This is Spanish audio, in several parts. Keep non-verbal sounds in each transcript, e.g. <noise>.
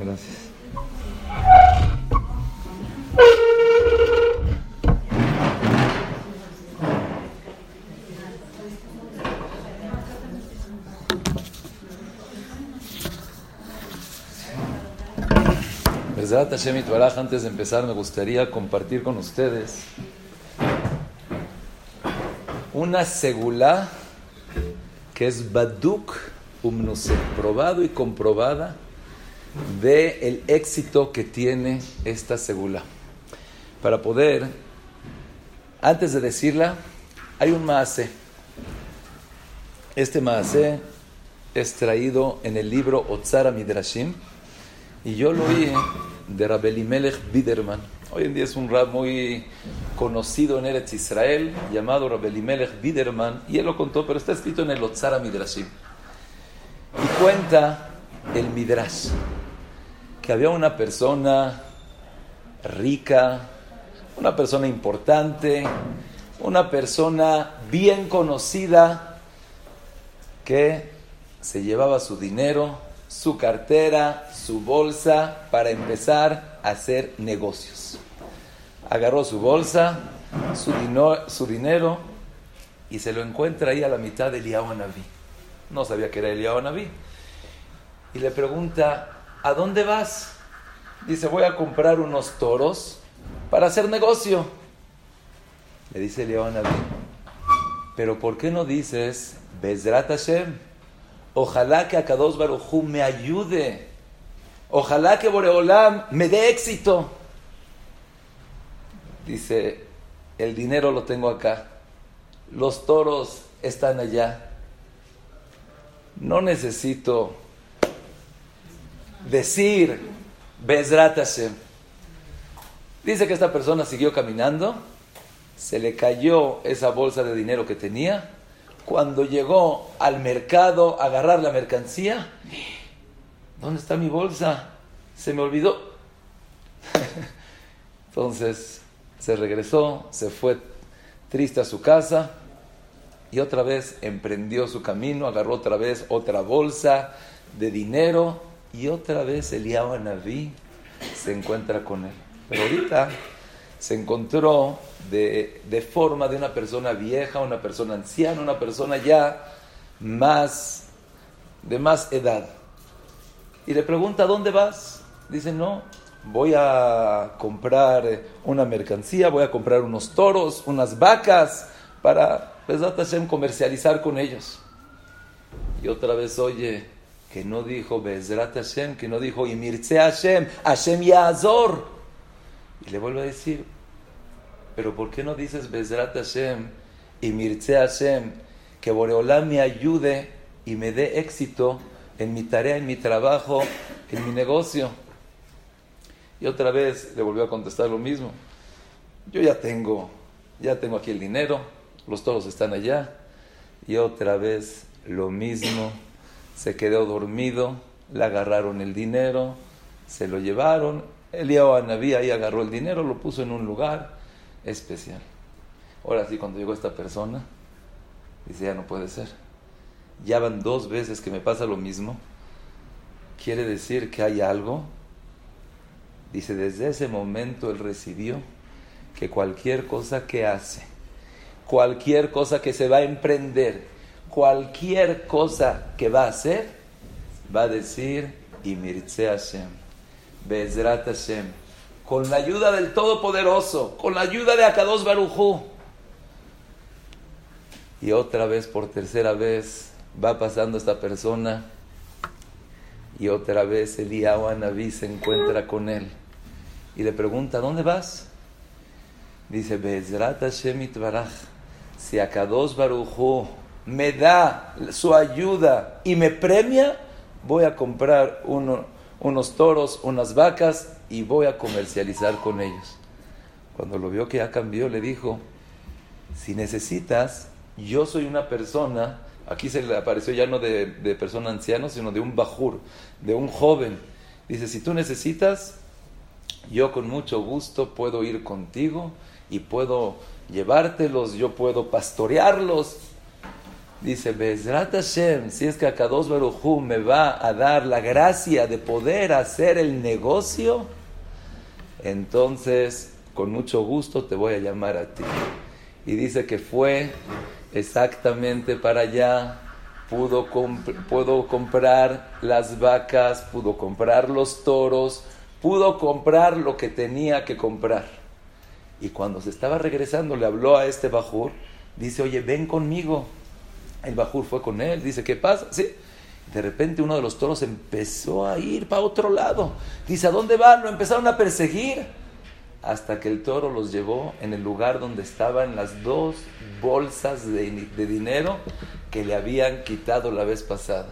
Gracias. antes de empezar me gustaría compartir con ustedes una segula que es Baduk Umnuse, probado y comprobada de el éxito que tiene esta segula. Para poder, antes de decirla, hay un maase. Este maase es traído en el libro Otzara Midrashim y yo lo oí de Rabelimelech Biderman. Hoy en día es un rab muy conocido en Eretz Israel, llamado Rabelimelech Biderman, y él lo contó, pero está escrito en el Otzara Midrashim. Y cuenta el Midrash que había una persona rica, una persona importante, una persona bien conocida que se llevaba su dinero, su cartera, su bolsa para empezar a hacer negocios. Agarró su bolsa, su, dinero y se lo encuentra ahí a la mitad de Eliyahu No sabía que era Eliyahu Y le pregunta, ¿a dónde vas? Dice, voy a comprar unos toros para hacer negocio. Le dice Eliyahu pero ¿por qué no dices Bezrat Hashem? Ojalá que Akados Barujú me ayude Ojalá que Boreolam me dé éxito. Dice, el dinero lo tengo acá, los toros están allá. No necesito decir Bezrat Dice que esta persona siguió caminando, se le cayó esa bolsa de dinero que tenía. Cuando llegó al mercado a agarrar la mercancía, ¿dónde está mi bolsa? Se me olvidó. <laughs> Entonces se regresó, se fue triste a su casa y otra vez emprendió su camino, agarró otra vez otra bolsa de dinero y otra vez Eliyahu Naví se encuentra con él. Pero ahorita se encontró de, de, forma de una persona vieja, una persona anciana, una persona ya más de más edad y le pregunta, ¿dónde vas? Dice, no, voy a comprar eh, una mercancía, voy a comprar unos toros, unas vacas, para, Hashem, comercializar con ellos. Y otra vez oye, que no dijo Bezrat Hashem, que no dijo Imirce Hashem, Hashem Yazor. Y le vuelve a decir, pero ¿por qué no dices Bezrat Hashem, Imirce Hashem, que Boreolam me ayude y me dé éxito en mi tarea, en mi trabajo, en mi negocio. Y otra vez le volvió a contestar lo mismo. Yo ya tengo, ya tengo aquí el dinero, los toros están allá. Y otra vez lo mismo, se quedó dormido, le agarraron el dinero, se lo llevaron. Eliao Anabí ahí agarró el dinero, lo puso en un lugar especial. Ahora sí, cuando llegó esta persona, dice, ya no puede ser ya van dos veces que me pasa lo mismo, quiere decir que hay algo. Dice, desde ese momento él recibió que cualquier cosa que hace, cualquier cosa que se va a emprender, cualquier cosa que va a hacer, va a decir, Imirtze Hashem, Bezrat Hashem, con la ayuda del Todopoderoso, con la ayuda de Akados Barujú. Y otra vez, por tercera vez, va pasando esta persona y otra vez Eliyahu Naví se encuentra con él y le pregunta, ¿dónde vas? Dice, Bezrat Hashem Baraj, si Akados Baruchu me da su ayuda y me premia, voy a comprar unos toros, unas vacas y voy a comercializar con ellos. Cuando lo vio que ya cambió, le dijo, si necesitas, yo soy una persona Aquí se le apareció ya no de, de persona anciana, sino de un bajur, de un joven. Dice, si tú necesitas, yo con mucho gusto puedo ir contigo y puedo llevártelos, yo puedo pastorearlos. Dice, Bezrat Hashem, si es que Akados Baruchu me va a dar la gracia de poder hacer el negocio, entonces con mucho gusto te voy a llamar a ti. Y dice que fue exactamente para allá, pudo, pudo comprar las vacas, pudo comprar los toros, pudo comprar lo que tenía que comprar. Y cuando se estaba regresando, le habló a este Bajur, dice, oye, ven conmigo el Bajur fue con él, dice, ¿qué pasa? Sí. De repente uno de los toros empezó a ir para otro lado. Dice, ¿a dónde van? Lo empezaron a perseguir. Hasta que el toro los llevó en el lugar donde estaban las dos bolsas de, dinero que le habían quitado la vez pasada.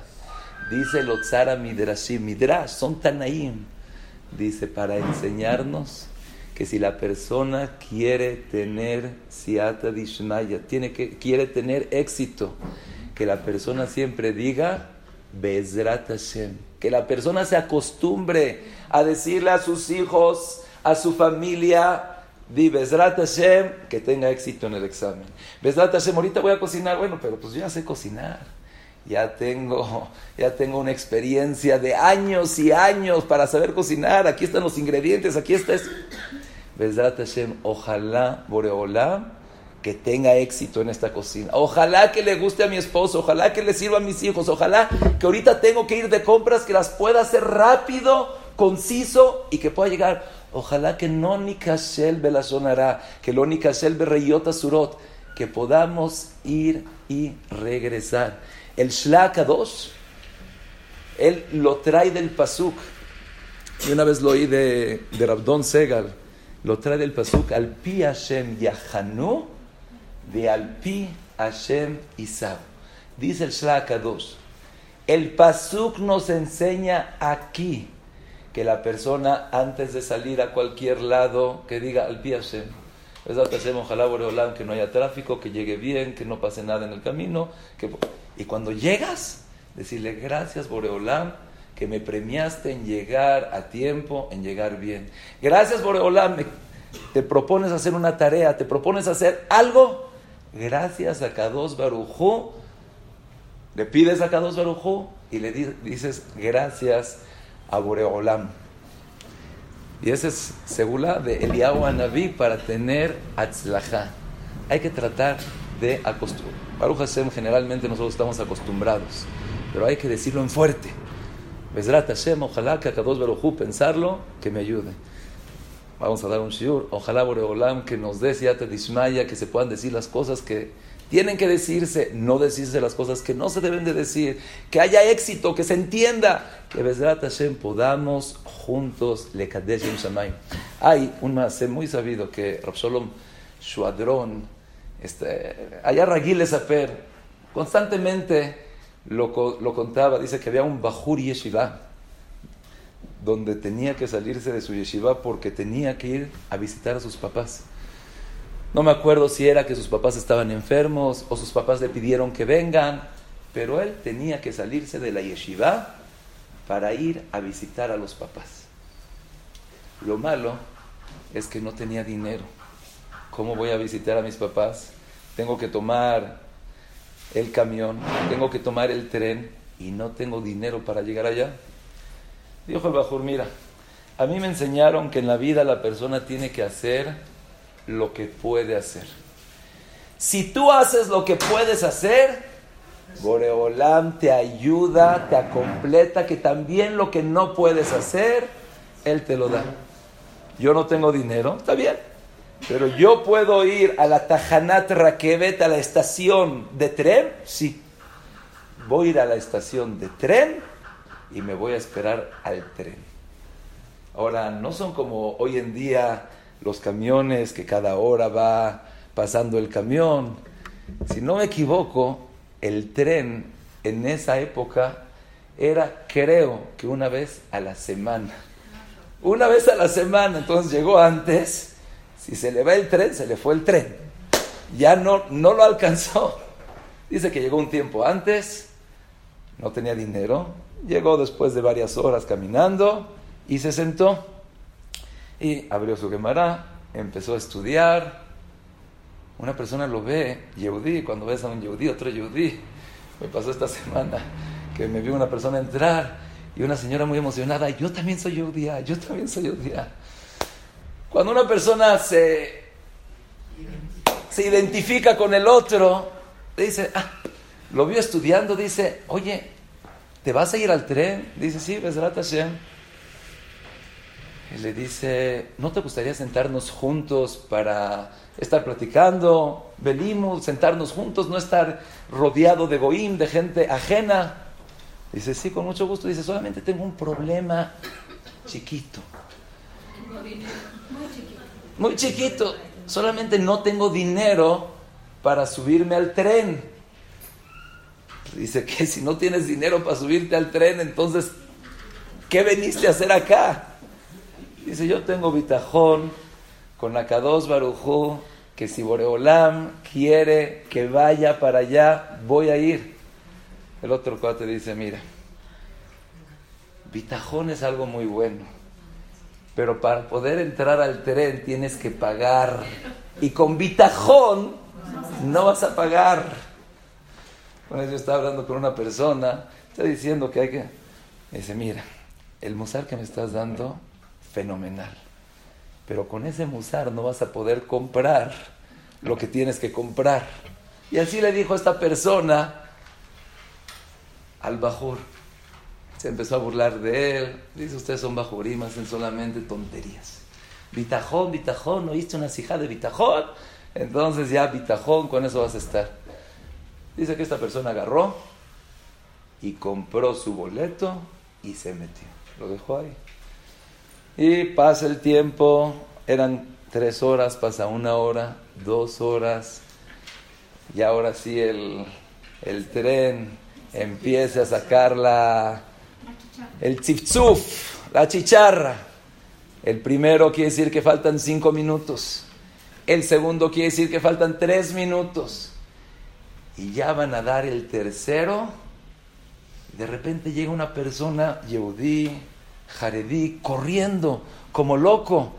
Dice Lotzara Midrashim, Midrash, son Tanaim. Dice, para enseñarnos que si la persona quiere tener siata dishmaya, tiene que, quiere tener éxito, que la persona siempre diga Bezrat Hashem, que la persona se acostumbre a decirle a sus hijos, a su familia, di Bezrat Hashem, que tenga éxito en el examen. Bezrat Hashem, ahorita voy a cocinar, bueno, pero pues yo ya sé cocinar. Ya tengo, ya tengo una experiencia de años y años para saber cocinar. Aquí están los ingredientes, aquí está eso. Ojalá Boreolam que tenga éxito en esta cocina. Ojalá que le guste a mi esposo, ojalá que le sirva a mis hijos, ojalá que ahorita tengo que ir de compras, que las pueda hacer rápido, conciso y que pueda llegar. Ojalá que no ni kashel sonará, que lo ni kashel bereyota surot, que podamos ir y regresar. El Shlakadosh, él lo trae del Pasuk. Y una vez lo oí de, de Rabdon Segal lo trae del pasuk al pi Hashem yahanu de al pi Hashem Isab. Dice el Shlakadosh. El pasuk nos enseña aquí que la persona antes de salir a cualquier lado que diga al pi Hashem. Ojalá Boreolam que no haya tráfico, que llegue bien, que no pase nada en el camino. Que... Y cuando llegas, decirle gracias Boreolam que me premiaste en llegar a tiempo, en llegar bien. Gracias, Boreolam. Te propones hacer una tarea, te propones hacer algo. Gracias a Kados Barujú. Le pides a Kados Barujú y le dices gracias a Boreolam. Y ese es segula de Eliyahu Anabí para tener atzlajá. Hay que tratar de acostumbrar. Baruch Hashem, generalmente nosotros estamos acostumbrados, pero hay que decirlo en fuerte. Besrat Hashem, ojalá que a Kadosh Barujú pensarlo, que me ayude. Vamos a dar un shiur. Ojalá Boreolam que nos dé siata dismaya, que se puedan decir las cosas que tienen que decirse, no decirse las cosas que no se deben de decir, que haya éxito, que se entienda, que Besrat Hashem podamos juntos le Kadeshim Shamayim. Hay un más muy sabido que Rapsolom Shuadron, este, allá Ragil Esaper, constantemente lo, contaba, dice que había un Bajur Yeshiva, donde tenía que salirse de su yeshiva porque tenía que ir a visitar a sus papás. No me acuerdo si era que sus papás estaban enfermos o sus papás le pidieron que vengan, pero él tenía que salirse de la yeshiva para ir a visitar a los papás. Lo malo es que no tenía dinero. ¿Cómo voy a visitar a mis papás? Tengo que tomar el camión, tengo que tomar el tren y no tengo dinero para llegar allá. Dijo el Bajur, mira, a mí me enseñaron que en la vida la persona tiene que hacer lo que puede hacer. Si tú haces lo que puedes hacer, Boreolam te ayuda, te completa, que también lo que no puedes hacer, Él te lo da. Yo no tengo dinero, está bien, pero yo puedo ir a la Tajanat Rakevet, a la estación de tren, sí. Voy a ir a la estación de tren y me voy a esperar al tren. Ahora, no son como hoy en día los camiones que cada hora va pasando el camión. Si no me equivoco, el tren en esa época era, creo que una vez a la semana. Una vez a la semana, entonces llegó antes si se le va el tren, se le fue el tren. Ya no, no lo alcanzó. Dice que llegó un tiempo antes, no tenía dinero, llegó después de varias horas caminando y se sentó y abrió su Gemara, empezó a estudiar. Una persona lo ve, Yehudí, cuando ves a un Yehudí, otro Yehudí, Me pasó esta semana que me vio una persona entrar y una señora muy emocionada. Yo también soy judía, yo también soy judía. Cuando una persona se, se identifica con el otro, dice, ah, lo vio estudiando, dice, oye, ¿te vas a ir al tren? Dice, sí, Besrat Hashem. Y le dice, ¿no te gustaría sentarnos juntos para estar platicando? Venimos, sentarnos juntos, no estar rodeado de goim, de gente ajena. Dice, sí, con mucho gusto. Dice, solamente tengo un problema chiquito. Muy chiquito. Solamente no tengo dinero para subirme al tren. Dice que si no tienes dinero para subirte al tren, entonces, ¿qué veniste a hacer acá? Dice, yo tengo bitajón con Akados Barujú, que si Boreolam quiere que vaya para allá, voy a ir. El otro cuate dice, mira, bitajón es algo muy bueno, pero para poder entrar al tren tienes que pagar. Y con bitajón no vas a pagar. Bueno, yo estaba hablando con una persona, está diciendo que hay que... dice, mira, el musar que me estás dando fenomenal. Pero con ese musar no vas a poder comprar lo que tienes que comprar. Y así le dijo esta persona al bajur. Empezó a burlar de él. Dice, ustedes son bajurim, hacen solamente tonterías. Bitajón, bitajón, ¿no oíste una cija de bitajón? Entonces ya bitajón, con eso vas a estar. Dice que esta persona agarró y compró su boleto y se metió. Lo dejó ahí. Y pasa el tiempo, eran tres horas, pasa una hora, dos horas, y ahora sí el, el tren empieza a sacar la, el tziftzuf, la chicharra. El primero quiere decir que faltan cinco minutos. El segundo quiere decir que faltan tres minutos. Y ya van a dar el tercero. De repente llega una persona, Yehudí, Jaredí, corriendo como loco.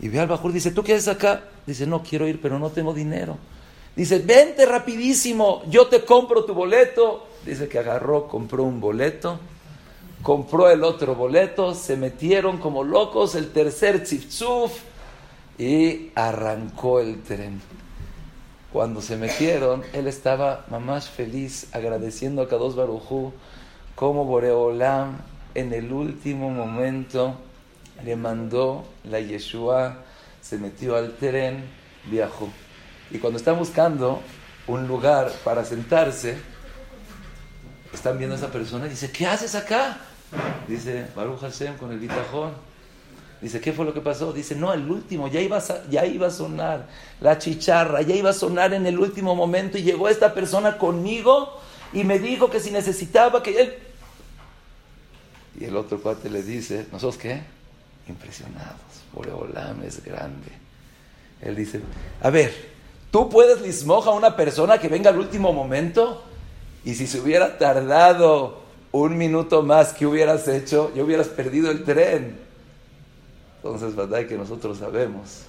Y ve al Bajur, dice, ¿tú qué haces acá? Dice, no quiero ir, pero no tengo dinero. Dice, vente rapidísimo, yo te compro tu boleto. Dice que agarró, compró un boleto, compró el otro boleto, se metieron como locos, el tercer tziftzuf, y arrancó el tren. Cuando se metieron, él estaba más feliz, agradeciendo a Kadosh Barujú, como Boreolam en el último momento le mandó la Yeshua, se metió al tren, viajó. Y cuando están buscando un lugar para sentarse, están viendo a esa persona y dice, ¿qué haces acá? Dice, Baruch Hashem con el bitajón. Dice, ¿qué fue lo que pasó? Dice, no, el último, ya iba, a, ya iba a sonar la chicharra, ya iba a sonar en el último momento y llegó esta persona conmigo y me dijo que si necesitaba que él y el otro cuate le dice, ¿nosotros qué? Impresionados. Boreolam es grande. Él dice, a ver, ¿tú puedes lismoja a una persona que venga al último momento? Y si se hubiera tardado un minuto más, ¿qué hubieras hecho? Ya hubieras perdido el tren. Entonces, ¿verdad que nosotros sabemos?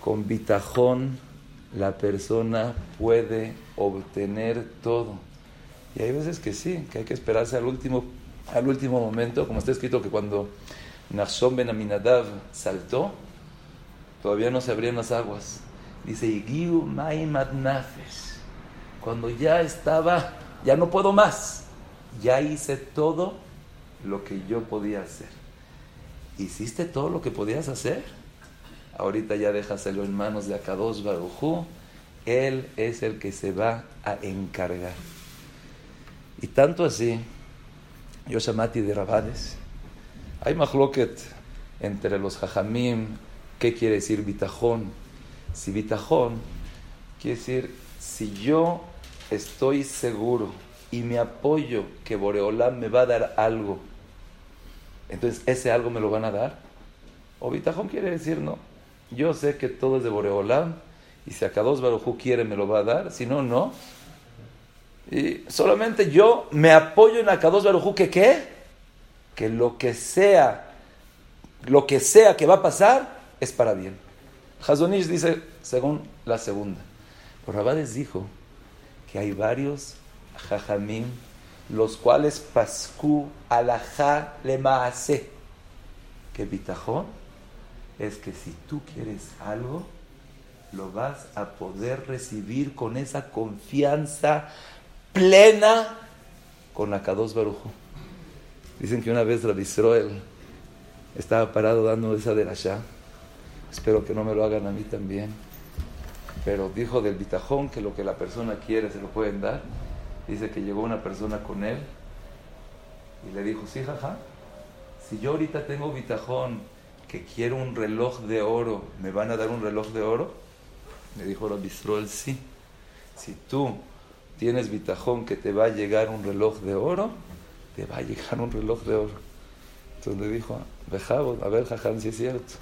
Con bitajón la persona puede obtener todo. Y hay veces que sí, que hay que esperarse al último, al último momento, como está escrito que cuando Nachshon ben Aminadav saltó, todavía no se abrían las aguas. Dice, Igiu Nafes. Cuando ya estaba, ya no puedo más, ya hice todo lo que yo podía hacer. ¿Hiciste todo lo que podías hacer? Ahorita ya déjaselo en manos de Akados Barujú. Él es el que se va a encargar. Y tanto así, yo llamati de Rabades, hay mahloket entre los jajamim, ¿qué quiere decir bitajón? Si bitajón quiere decir, si yo estoy seguro y me apoyo que Boreolam me va a dar algo, entonces ese algo me lo van a dar. O bitajón quiere decir, no, yo sé que todo es de Boreolam y si Akados Barujú quiere me lo va a dar, si no, no. Y solamente yo me apoyo en Akados Barujú que qué? Que lo que sea, lo que sea que va a pasar es para bien. Hazonish dice según la segunda. Pero Rabades dijo que hay varios jajamim, los cuales pascu alajá le maase. Que bitajón es que si tú quieres algo, lo vas a poder recibir con esa confianza plena con Akados Barujo. Dicen que una vez Rabbi Israel estaba parado dando esa de la Espero que no me lo hagan a mí también. Pero dijo del bitajón que lo que la persona quiere se lo pueden dar. Dice que llegó una persona con él y le dijo, sí, jaja, si yo ahorita tengo bitajón que quiero un reloj de oro, ¿me van a dar un reloj de oro? Le dijo Rabbi Israel, sí. Si tú tienes bitajón que te va a llegar un reloj de oro, te va a llegar un reloj de oro. Entonces le dijo, a ver, Jajam, si es cierto.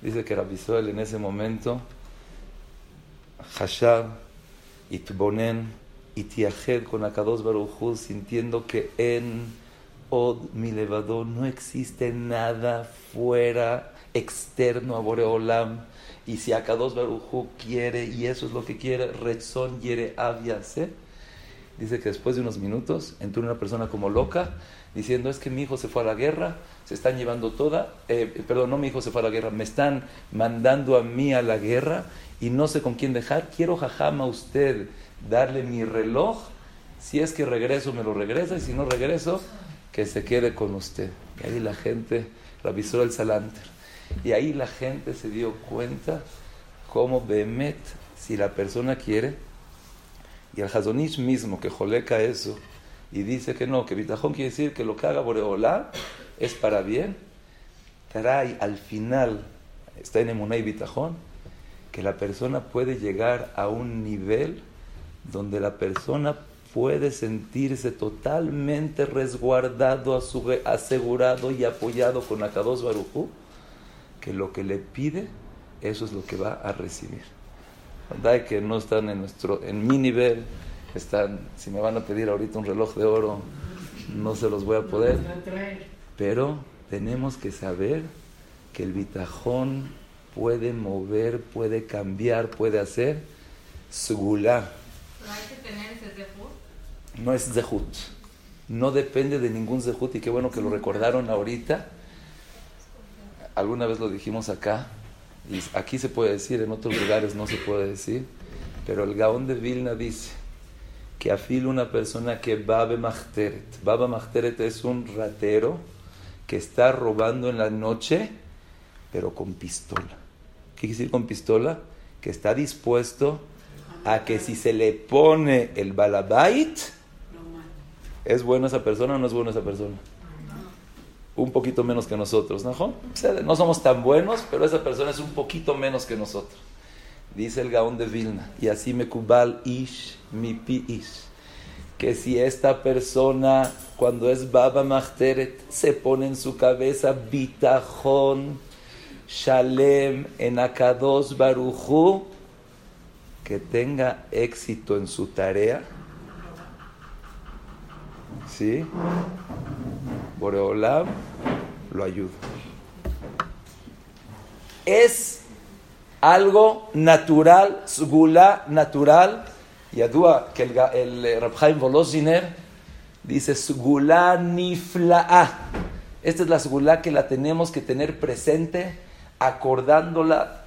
Dice que Rabisuel en ese momento, Hashab, Itbonen, Itiahed con Akados Barujú, sintiendo que en Od mi levador no existe nada fuera, externo a Boreolam. Y si Akados Barujú quiere, y eso es lo que quiere, Rezón quiere Aviase, dice que después de unos minutos entró una persona como loca diciendo es que mi hijo se fue a la guerra, se están llevando toda, eh, perdón, no mi hijo se fue a la guerra, me están mandando a mí a la guerra y no sé con quién dejar, quiero jajama a usted darle mi reloj, si es que regreso me lo regresa y si no regreso, que se quede con usted. Y ahí la gente revisó el salanter. Y ahí la gente se dio cuenta cómo Bemet, si la persona quiere, y el Hazonish mismo que joleca eso, y dice que no, que Bitajón quiere decir que lo que haga Boreolá es para bien, trae al final, está en Emunay Bitajón, que la persona puede llegar a un nivel donde la persona puede sentirse totalmente resguardado, asegurado y apoyado con Akados Barujú, que lo que le pide, eso es lo que va a recibir. Da que no están en, nuestro, en mi nivel, están, si me van a pedir ahorita un reloj de oro, no se los voy a poder. Pero tenemos que saber que el bitajón puede mover, puede cambiar, puede hacer sugulá. ¿Pero hay que tener ese zehut? No es zehut. No depende de ningún zehut y qué bueno que lo recordaron ahorita. Alguna vez lo dijimos acá y aquí se puede decir, en otros lugares no se puede decir. Pero el Gaón de Vilna dice que afila una persona que Babe Machteret. Baba Machteret es un ratero que está robando en la noche, pero con pistola. ¿Qué quiere decir con pistola? Que está dispuesto a que si se le pone el balabait, ¿es buena esa persona o no es buena esa persona? Un poquito menos que nosotros, ¿no? No somos tan buenos, pero esa persona es un poquito menos que nosotros. Dice el Gaón de Vilna, y así me kubal ish mi pi ish, que si esta persona, cuando es Baba Machteret, se pone en su cabeza bitajón, shalem, en akados barujú, que tenga éxito en su tarea, ¿sí? Boreolam lo ayuda. Es algo natural, sgula natural. Y adúa que el, el eh, Rabhaim Voloziner dice sgula nifla'a. Esta es la sgula que la tenemos que tener presente, acordándola.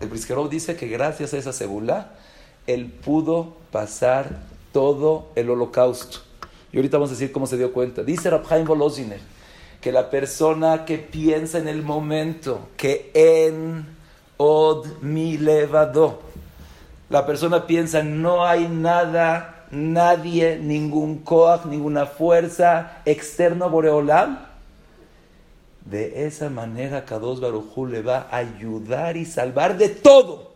El Briskerov dice que gracias a esa segula, él pudo pasar todo el holocausto. Y ahorita vamos a decir cómo se dio cuenta. Dice Rabhaim Voloziner que la persona que piensa en el momento que en od mi levado. La persona piensa, no hay nada, nadie, ningún koach, ninguna fuerza externo Boreolam. De esa manera Kadosh Barujú le va a ayudar y salvar de todo.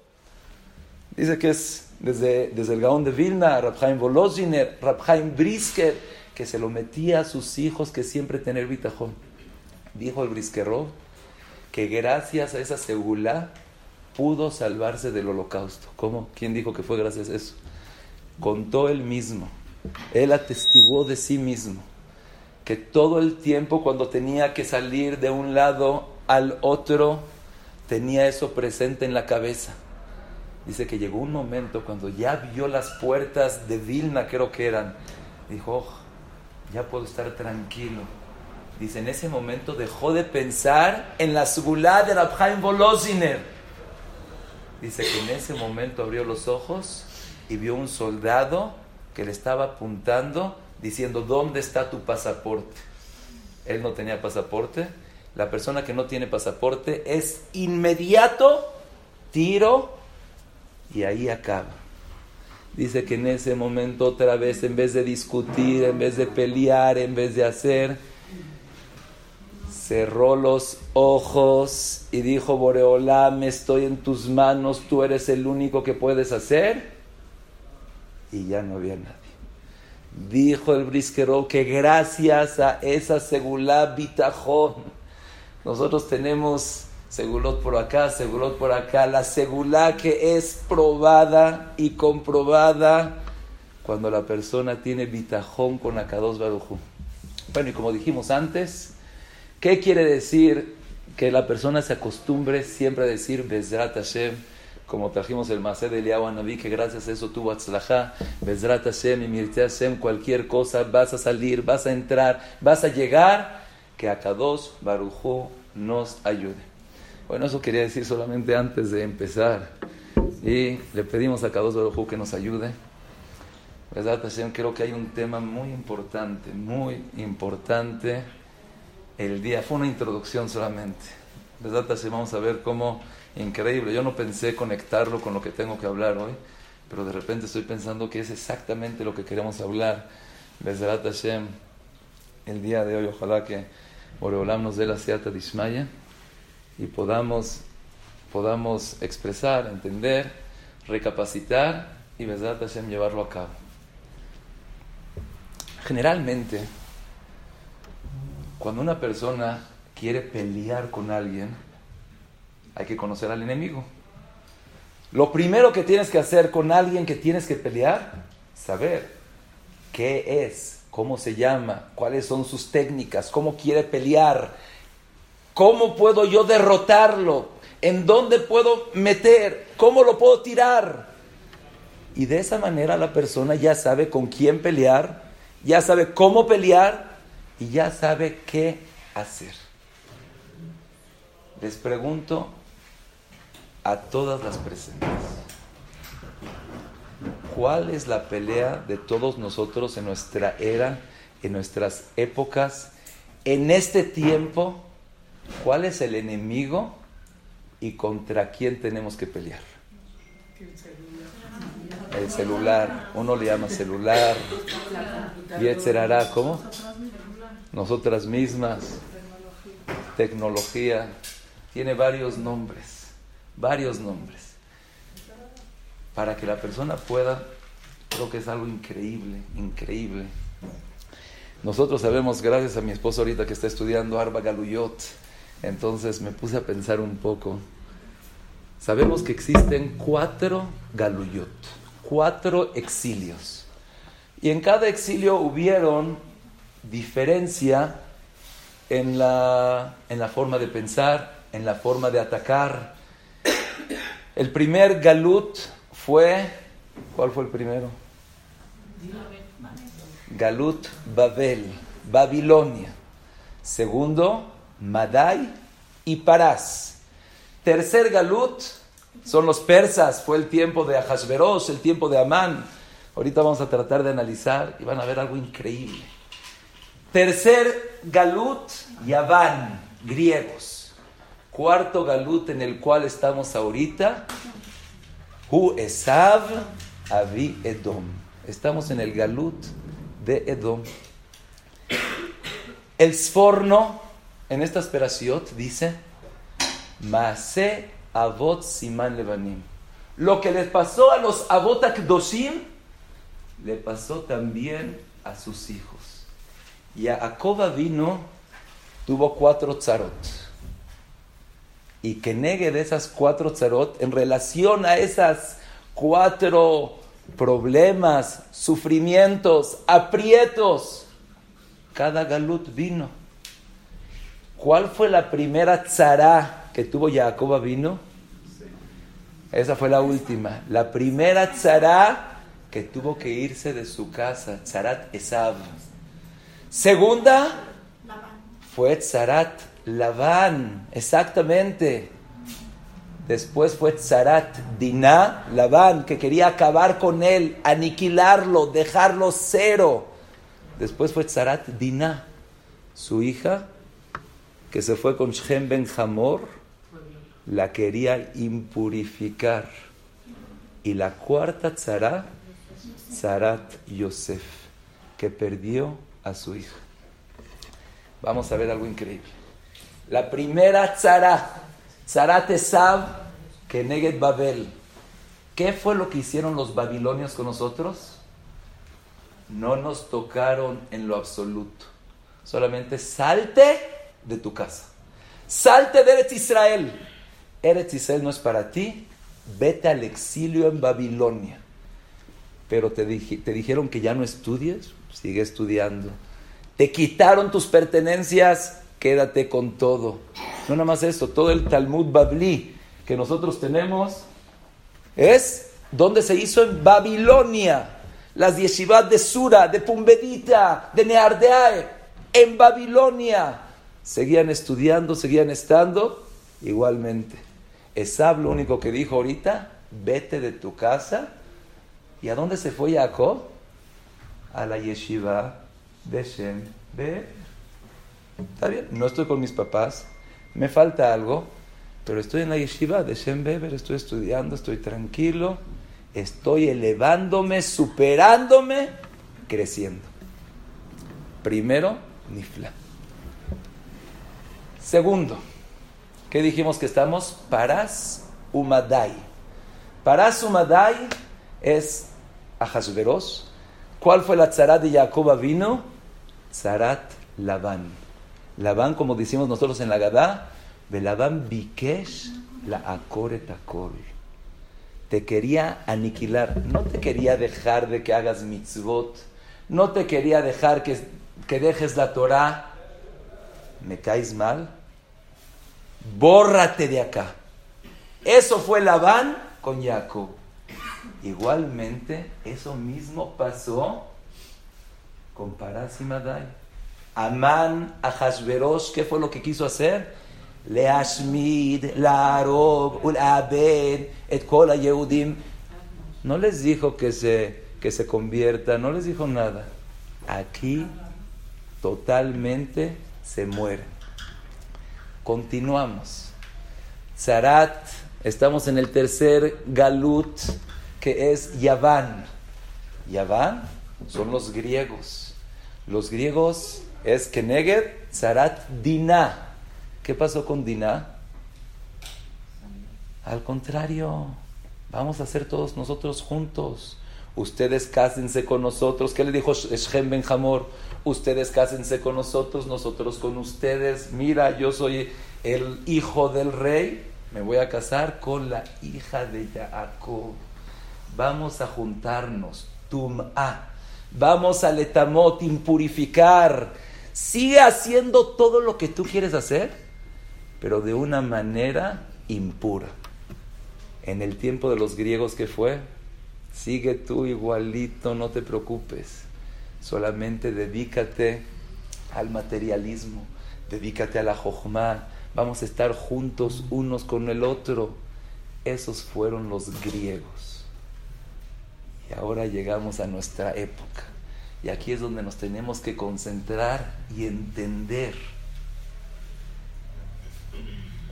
Dice que es desde, desde el Gaón de Vilna, Rabhaim Voloziner, Rabhaim Brisker, que se lo metía a sus hijos que siempre tener bitajón. Dijo el Briskerov que gracias a esa segula pudo salvarse del holocausto. ¿Cómo? ¿Quién dijo que fue gracias a eso? Contó él mismo. Él atestiguó de sí mismo que todo el tiempo cuando tenía que salir de un lado al otro, tenía eso presente en la cabeza. Dice que llegó un momento cuando ya vio las puertas de Vilna, creo que eran. Dijo, oh, ya puedo estar tranquilo. Dice, en ese momento dejó de pensar en la segulá de Rabhaim Volosiner. Dice que en ese momento abrió los ojos y vio un soldado que le estaba apuntando diciendo, ¿dónde está tu pasaporte? Él no tenía pasaporte. La persona que no tiene pasaporte es inmediato tiro y ahí acaba. Dice que en ese momento otra vez, en vez de discutir, en vez de pelear, en vez de hacer, cerró los ojos y dijo, Boreolam, estoy en tus manos, tú eres el único que puedes hacer. Y ya no había nadie. Dijo el brisquero que gracias a esa segulá bitajón, nosotros tenemos segulot por acá, segulot por acá, la segulá que es probada y comprobada cuando la persona tiene bitajón con Akados Barujú. Bueno, y como dijimos antes, ¿qué quiere decir que la persona se acostumbre siempre a decir Bezrat Hashem? Como trajimos el Masé de Eliyahu Naví, que gracias a eso tuvo Atzlajá, Bezrat Hashem y Mirte Hashem, cualquier cosa, vas a salir, vas a entrar, vas a llegar, que a Kadosh Barujú nos ayude. Bueno, eso quería decir solamente antes de empezar. Y le pedimos a Kadosh Barujú que nos ayude. Bezrat Hashem, creo que hay un tema muy importante, muy importante el día. Fue una introducción solamente. Bezrat Hashem, vamos a ver cómo increíble. Yo no pensé conectarlo con lo que tengo que hablar hoy, pero de repente estoy pensando que es exactamente lo que queremos hablar. Bezrat Hashem, el día de hoy, ojalá que Boreolam nos dé la Seata Dishmaya y podamos, podamos expresar, entender, recapacitar y Bezrat Hashem llevarlo a cabo. Generalmente, cuando una persona quiere pelear con alguien, hay que conocer al enemigo. Lo primero que tienes que hacer con alguien que tienes que pelear, saber qué es, cómo se llama, cuáles son sus técnicas, cómo quiere pelear, cómo puedo yo derrotarlo, en dónde puedo meter, cómo lo puedo tirar. Y de esa manera la persona ya sabe con quién pelear, ya sabe cómo pelear y ya sabe qué hacer. Les pregunto, a todas las presentes. ¿Cuál es la pelea de todos nosotros en nuestra era, en nuestras épocas, en este tiempo? ¿Cuál es el enemigo y contra quién tenemos que pelear? El celular. Uno le llama celular. Y etcétera. ¿Cómo? Nosotras mismas. Tecnología. Tiene varios nombres varios nombres, para que la persona pueda, creo que es algo increíble, increíble. Nosotros sabemos, gracias a mi esposo ahorita que está estudiando Arba Galuyot, entonces me puse a pensar un poco. Sabemos que existen cuatro Galuyot, cuatro exilios. Y en cada exilio hubieron diferencia en la, en la forma de pensar, en la forma de atacar, el primer Galut fue, ¿cuál fue el primero? Galut Babel, Babilonia. Segundo, Madai y Parás. Tercer Galut son los persas, fue el tiempo de Ahasveros, el tiempo de Amán. Ahorita vamos a tratar de analizar y van a ver algo increíble. Tercer Galut, Yaván, griegos cuarto galut en el cual estamos ahorita, Hu Esav Avi Edom. Estamos en el galut de Edom. El Sforno, en esta esperación dice, Maase Avot Siman Levanim. Lo que les pasó a los Avot Akdoshim, le pasó también a sus hijos. Y a Jacob vino, tuvo cuatro tzarot y que negue de esas cuatro tzarot en relación a esas cuatro problemas, sufrimientos, aprietos. Cada galut vino. ¿Cuál fue la primera tzara que tuvo Jacob vino? Esa fue la última. La primera tzara que tuvo que irse de su casa, tzarat Esav. Segunda fue tzarat Labán, exactamente. Después fue Tzarat Diná, Labán, que quería acabar con él, aniquilarlo, dejarlo cero. Después fue Tzarat Diná, su hija, que se fue con Shem Ben Hamor, la quería impurificar. Y la cuarta tzara, Tzarat Yosef, que perdió a su hija. Vamos a ver algo increíble. La primera tzara, Tzarat Esav, que Neged Babel. ¿Qué fue lo que hicieron los babilonios con nosotros? No nos tocaron en lo absoluto. Solamente salte de tu casa. Salte de Eretz Israel. Eretz Israel no es para ti. Vete al exilio en Babilonia. Pero te, te dijeron que ya no estudies. Sigue estudiando. Te quitaron tus pertenencias quédate con todo. No nada más eso, todo el Talmud Babli que nosotros tenemos es donde se hizo en Babilonia. Las yeshivas de Sura, de Pumbedita, de Neardeae, en Babilonia. Seguían estudiando, seguían estando igualmente. Esab lo único que dijo ahorita, vete de tu casa. ¿Y a dónde se fue Jacob? A la yeshiva de Shem Está bien, no estoy con mis papás, me falta algo, pero estoy en la yeshiva de Shem Beber, estoy estudiando, estoy tranquilo, estoy elevándome, superándome, creciendo. Primero, Nifla. Segundo, ¿qué dijimos que estamos? Paras Umadai. Paras Umadai es Ahasveros. ¿Cuál fue la tzarat de Jacob vino? Tzarat Labán. Labán, como decimos nosotros en la Gadá, Labán Bikesh la Akoretakol. Te quería aniquilar, no te quería dejar de que hagas mitzvot, no te quería dejar que, que dejes la Torah. ¿Me caes mal? Bórrate de acá. Eso fue Labán con Jacob. Igualmente, eso mismo pasó con Paras y Madai. Amán, Ahasverosh, ¿qué fue lo que quiso hacer? Leashmid, Larob, Ulabed, et Kola Yehudim. No les dijo que se, que se convierta, no les dijo nada. Aquí totalmente se mueren. Continuamos. Zarat, estamos en el tercer Galut, que es Yaván. Yaván son los griegos. Los griegos es Keneged Zarat Dina. ¿Qué pasó con Dina? Al contrario, vamos a hacer todos nosotros juntos. Ustedes cásense con nosotros. ¿Qué le dijo Shem Ben Hamor? Ustedes cásense con nosotros, nosotros con ustedes. Mira, yo soy el hijo del rey. Me voy a casar con la hija de Jacob. Vamos a juntarnos. Tum'a. Vamos a letamot, impurificar Sigue haciendo todo lo que tú quieres hacer, pero de una manera impura. En el tiempo de los griegos que fue, sigue tú igualito, no te preocupes. Solamente dedícate al materialismo, dedícate a la jojma. Vamos a estar juntos unos con el otro. Esos fueron los griegos. Y ahora llegamos a nuestra época. Y aquí es donde nos tenemos que concentrar y entender.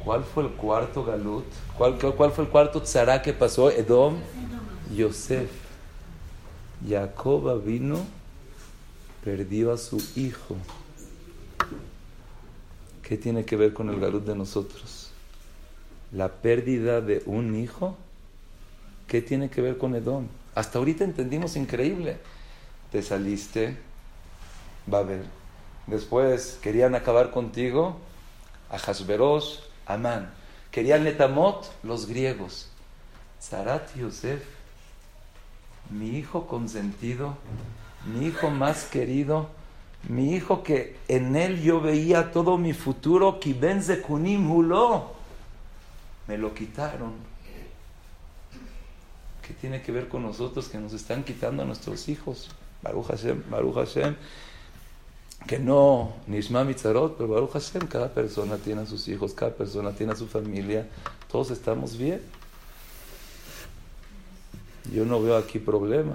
¿Cuál fue el cuarto galut? ¿Cuál, fue el cuarto tzara que pasó? Edom, Yosef. Jacob vino, perdió a su hijo. ¿Qué tiene que ver con el galut de nosotros? La pérdida de un hijo. ¿Qué tiene que ver con Edom? Hasta ahorita entendimos increíble te saliste, Babel. Después querían acabar contigo, a Hasberos, Amán. Querían Netamot, los griegos. Zarat Yosef, mi hijo consentido, mi hijo más querido, mi hijo que en él yo veía todo mi futuro, Kunim Hulo, me lo quitaron. ¿Qué tiene que ver con nosotros que nos están quitando a nuestros hijos? Baruch Hashem, Baruch Hashem. Que no, Nishma Mitzarot, pero Baruch Hashem, cada persona tiene a sus hijos, cada persona tiene a su familia, todos estamos bien. Yo no veo aquí problema.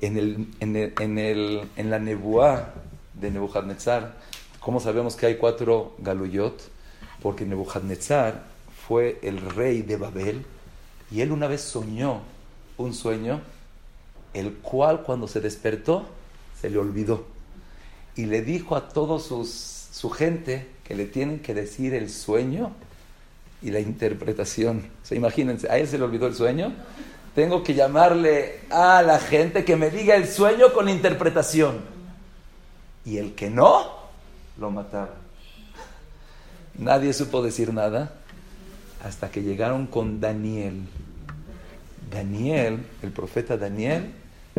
En, el, en, el, en, el, en la Nebuá de Nebuchadnezzar, ¿cómo sabemos que hay cuatro galuyot? Porque Nebuchadnezzar fue el rey de Babel y él una vez soñó un sueño, el cual cuando se despertó se le olvidó. Y le dijo a toda su gente que le tienen que decir el sueño y la interpretación. O sea, imagínense, a él se le olvidó el sueño. Tengo que llamarle a la gente que me diga el sueño con interpretación. Y el que no, lo mataba. Nadie supo decir nada hasta que llegaron con Daniel. Daniel, el profeta Daniel,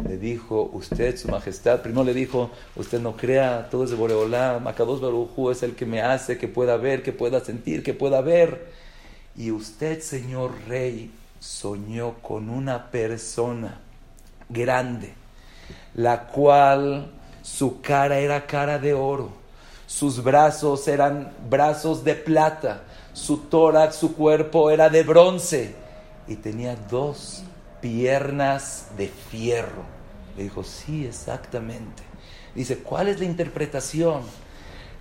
le dijo, usted, su majestad, primero le dijo, usted no crea, todo es de Boreolá, Macados Barujú es el que me hace que pueda ver, que pueda sentir, que pueda ver. Y usted, señor rey, soñó con una persona grande, la cual su cara era cara de oro, sus brazos eran brazos de plata, su tórax, su cuerpo era de bronce y tenía dos piernas de fierro. Le dijo, sí, exactamente. Dice, ¿cuál es la interpretación?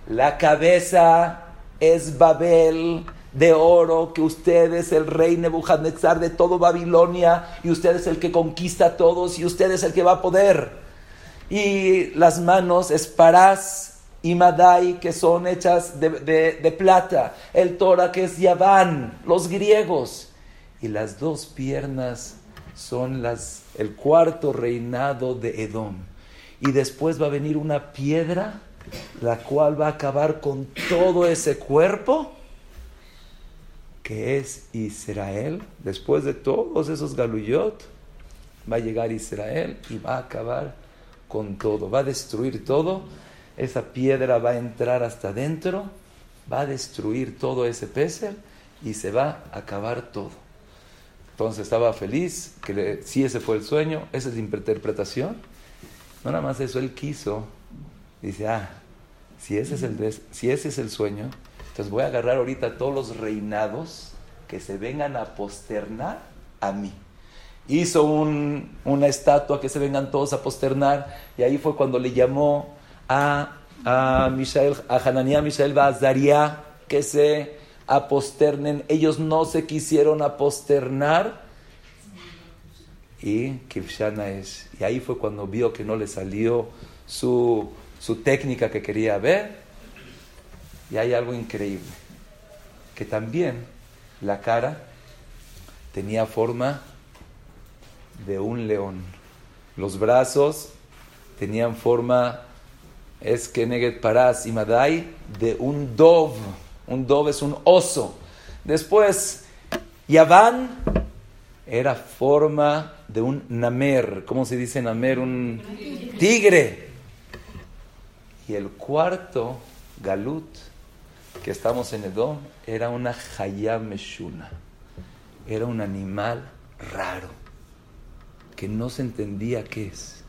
La cabeza es Babel de oro, que usted es el rey Nebuchadnezzar de todo Babilonia y usted es el que conquista a todos y usted es el que va a poder. Y las manos es Parás y Madai, que son hechas de, plata, el Tora, que es Yaván, los griegos, y las dos piernas son las, el cuarto reinado de Edom. Y después va a venir una piedra, la cual va a acabar con todo ese cuerpo, que es Israel. Después de todos esos galuyot, va a llegar Israel y va a acabar con todo, va a destruir todo esa piedra va a entrar hasta adentro, va a destruir todo ese pecer y se va a acabar todo. Entonces estaba feliz, que si ese fue el sueño, esa es la interpretación. No nada más eso, él quiso, dice, ah, si ese es el, si ese es el sueño, entonces voy a agarrar ahorita todos los reinados que se vengan a posternar a mí. Hizo una estatua que se vengan todos a posternar y ahí fue cuando le llamó a, a, Mishael, a Hananiah, Mishael, Bazaria que se aposternen. Ellos no se quisieron aposternar. Y Kivshana es. Y ahí fue cuando vio que no le salió su, su técnica que quería ver. Y hay algo increíble. Que también la cara tenía forma de un león. Los brazos tenían forma es que Neget Paras y Madai de un dov. Un dov es un oso. Después, Yaván era forma de un namer. ¿Cómo se dice namer? Un tigre. Y el cuarto, Galut, que estamos en Edom, era una Hayameshuna. Era un animal raro, que no se entendía qué es.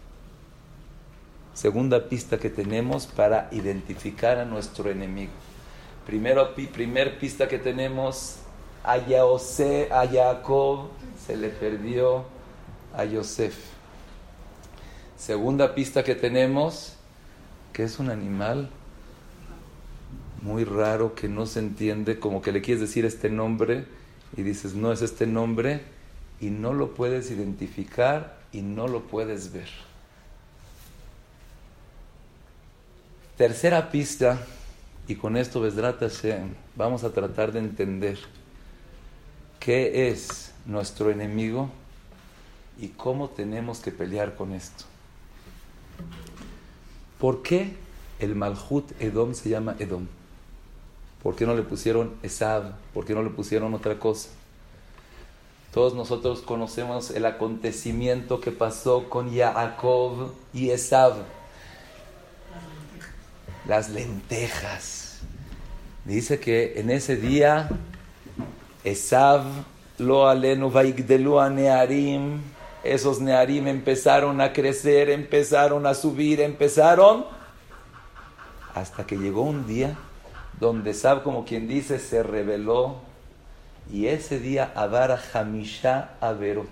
Segunda pista que tenemos para identificar a nuestro enemigo. Primero, primer pista que tenemos, a, Yose, a Jacob se le perdió a Yosef. Segunda pista que tenemos, que es un animal muy raro que no se entiende, como que le quieres decir este nombre y dices, no es este nombre, y no lo puedes identificar y no lo puedes ver. Tercera pista, y con esto vamos a tratar de entender qué es nuestro enemigo y cómo tenemos que pelear con esto. ¿Por qué el Malhut Edom se llama Edom? ¿Por qué no le pusieron Esab? ¿Por qué no le pusieron otra cosa? Todos nosotros conocemos el acontecimiento que pasó con Yaakov y Esab las lentejas. Dice que en ese día Esav Lo alenu vaigdelu a nearim. Esos nearim empezaron a crecer, empezaron a subir, empezaron. Hasta que llegó un día donde Sab, como quien dice, se reveló. Y ese día Abara Hamisha Averot.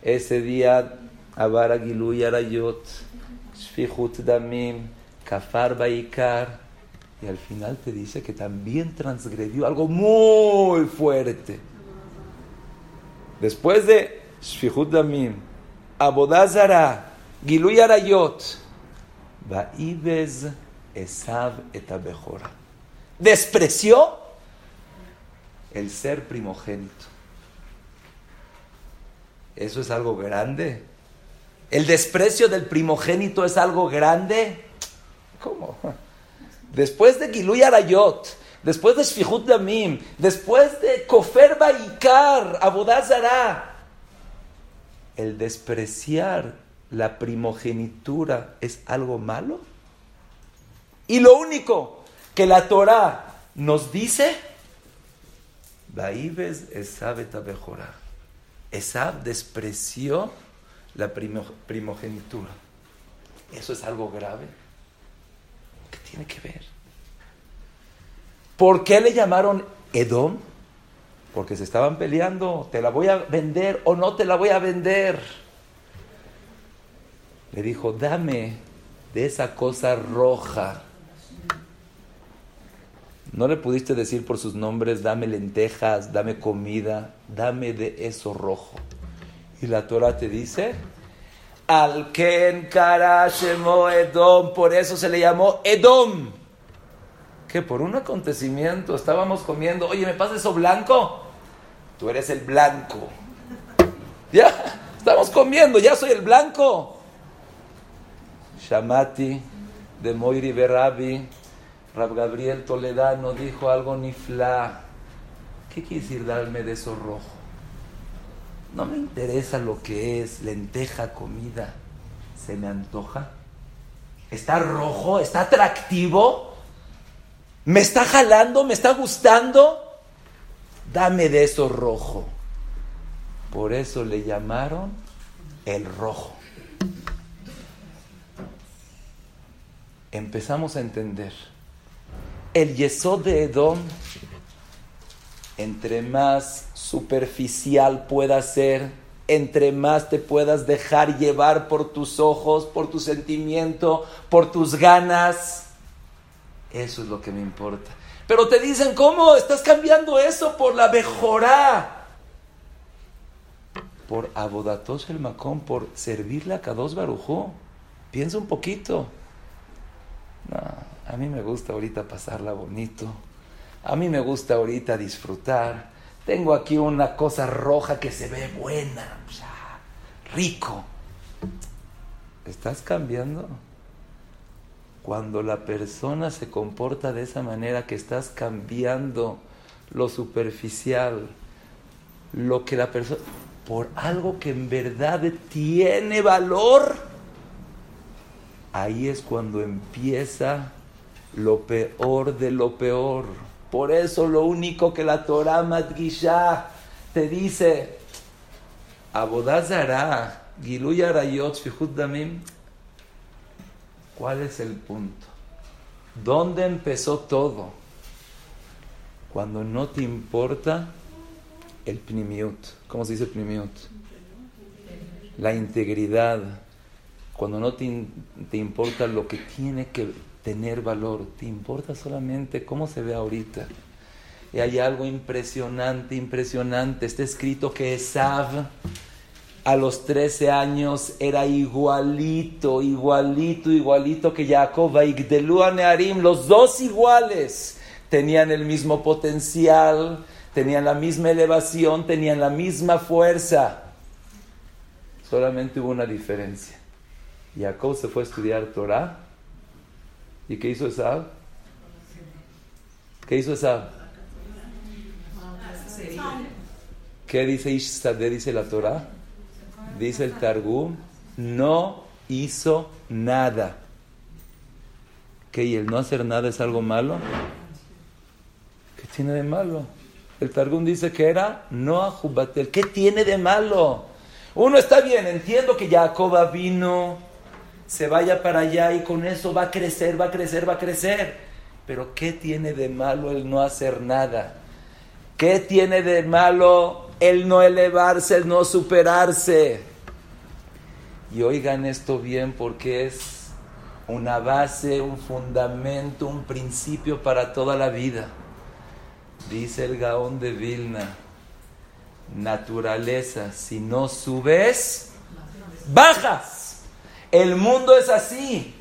Ese día Abara Giluy Arayot. Shfihut Damim. Kafar Baikar. Y al final te dice que también transgredió algo muy fuerte. Después de Shfihut Damim, Abodazara, Giluy Arayot, Vaibez Esav etabejora. Despreció el ser primogénito. ¿Eso es algo grande? ¿El desprecio del primogénito es algo grande? ¿Cómo? Después de Giluy Arayot, después de Shfihut Damim, después de Kofer Baikar, Abodazara, el despreciar la primogenitura es algo malo. Y lo único que la Torah nos dice, Baibes Esab mejorar. Esab despreció la primogenitura. Eso es algo grave. ¿Qué tiene que ver? ¿Por qué le llamaron Edom? Porque se estaban peleando, te la voy a vender o no te la voy a vender. Le dijo, dame de esa cosa roja. No le pudiste decir por sus nombres, dame lentejas, dame comida, dame de eso rojo. Y la Torah te dice, al Ken Karashemo Edom, por eso se le llamó Edom que por un acontecimiento estábamos comiendo, oye, ¿me pasa eso blanco? Tú eres el blanco. Ya, estamos comiendo, ya soy el blanco. Shamati de Moiri Berabi, Rab Gabriel Toledano dijo algo nifla. ¿Qué quiere decir darme de eso rojo? No me interesa lo que es lenteja, comida. ¿Se me antoja? ¿Está rojo? ¿Está atractivo? ¿Me está jalando? ¿Me está gustando? Dame de eso rojo. Por eso le llamaron el rojo. Empezamos a entender. El yesod de Edom, entre más superficial pueda ser, entre más te puedas dejar llevar por tus ojos, por tu sentimiento, por tus ganas, eso es lo que me importa. Pero te dicen, ¿cómo? Estás cambiando eso por la mejora. Por abodatos el macón, por servirle a Kados Barujó. Piensa un poquito. a mí me gusta ahorita pasarla bonito. A mí me gusta ahorita disfrutar. Tengo aquí una cosa roja que se ve buena, rico. ¿Estás cambiando? Cuando la persona se comporta de esa manera que estás cambiando lo superficial, lo que la persona, por algo que en verdad tiene valor, ahí es cuando empieza lo peor de lo peor. Por eso lo único que la Torah Madgisha te dice, ¿Cuál es el punto? ¿Dónde empezó todo? Cuando no te importa el pnimiut. ¿Cómo se dice pnimiut? La integridad. Cuando no te, te, importa lo que tiene que tener valor, te importa solamente cómo se ve ahorita. Y hay algo impresionante, impresionante. Está escrito que Esav a los 13 años era igualito, igualito, igualito que Jacob, Nearim, los dos iguales, tenían el mismo potencial, tenían la misma elevación, tenían la misma fuerza. Solamente hubo una diferencia. Jacob se fue a estudiar Torah. ¿Y qué hizo Esab? ¿Qué hizo Esab? ¿Qué dice Ishzadeh, dice la Torah? dice el Targum, no hizo nada. ¿Que y el no hacer nada es algo malo? ¿Qué tiene de malo? El Targum dice que era no Jubatel. ¿Qué tiene de malo? Uno está bien, entiendo que Jacoba vino, se vaya para allá y con eso va a crecer, va a crecer, va a crecer. Pero ¿qué tiene de malo el no hacer nada? ¿Qué tiene de malo el no elevarse, el no superarse? Y oigan esto bien porque es una base, un fundamento, un principio para toda la vida. Dice el Gaón de Vilna, naturaleza, si no subes, bajas. El mundo es así,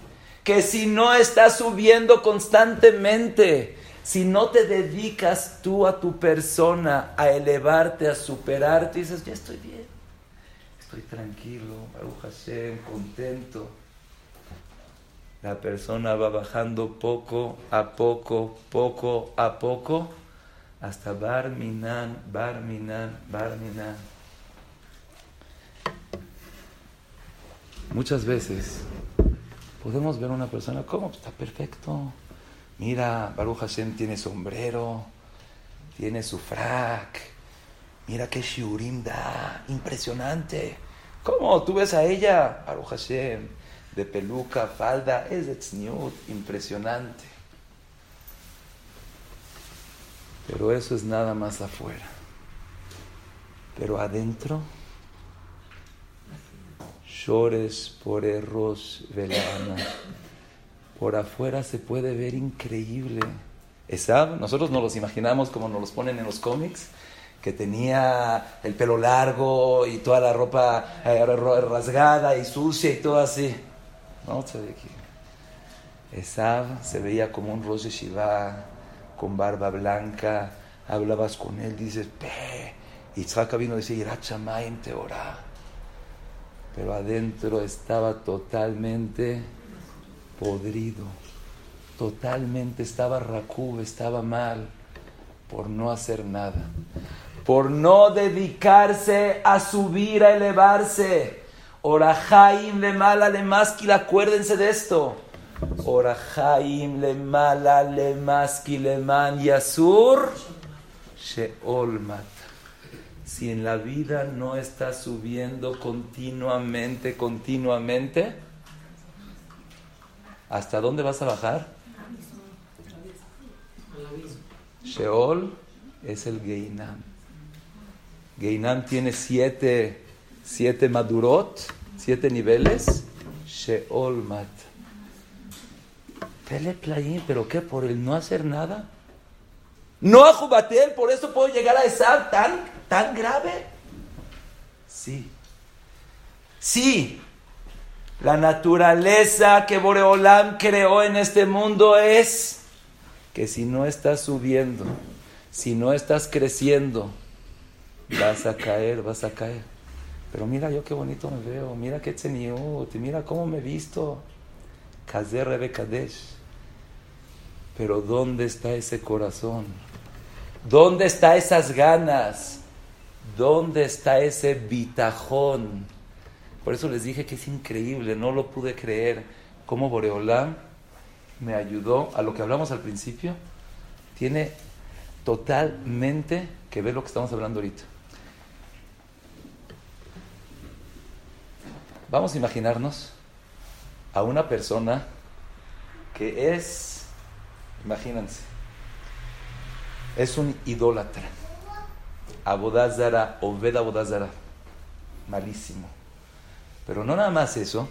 que si no estás subiendo constantemente, si no te dedicas tú a tu persona a elevarte, a superarte, dices, ya estoy bien, estoy tranquilo, Baruch contento la persona va bajando poco a poco, poco a poco, hasta Barminan, Barminan, Barminan. Muchas veces podemos ver a una persona, ¿cómo? Está perfecto. Mira, Baruch Hashem tiene sombrero, tiene su frac. Mira qué shiurim da, impresionante. ¿Cómo? Tú ves a ella, Baruch Hashem de peluca, falda, es de impresionante. Pero eso es nada más afuera. Pero adentro, por erros velana. Por afuera se puede ver increíble. Esab, nosotros nos los imaginamos como nos los ponen en los cómics, que tenía el pelo largo y toda la ropa eh, rasgada y sucia y todo así. No, Esab se veía como un Rosh Shiva con barba blanca. Hablabas con él, dices, pe. Yitzhak vino a decir, en Teorá. Pero adentro estaba totalmente podrido. Totalmente estaba racub, estaba mal por no hacer nada. Por no dedicarse a subir, a elevarse Orahaim le mala le maskil, acuérdense de esto. Orahaim le mala le maskil le man yasur sheol Si en la vida no estás subiendo continuamente, continuamente, ¿hasta dónde vas a bajar? Sheol es el Geinam. Geinam tiene siete siete madurot, siete niveles, Sheol Mat. pero ¿qué? ¿Por el no hacer nada? ¿No a Jubatel? ¿Por eso puedo llegar a estar tan, tan grave? Sí. Sí. La naturaleza que Boreolam creó en este mundo es que si no estás subiendo, si no estás creciendo, vas a caer, vas a caer. Pero mira yo qué bonito me veo, mira qué tzeniut, mira cómo me he visto. Kazer Kadesh. Pero ¿dónde está ese corazón? ¿Dónde está esas ganas? ¿Dónde está ese bitajón? Por eso les dije que es increíble, no lo pude creer. Cómo Boreolán me ayudó a lo que hablamos al principio. Tiene totalmente que ver lo que estamos hablando ahorita. Vamos a imaginarnos a una persona que es, imagínense, es un idólatra. Abodazara, Obed Abodazara. Malísimo. Pero no nada más eso.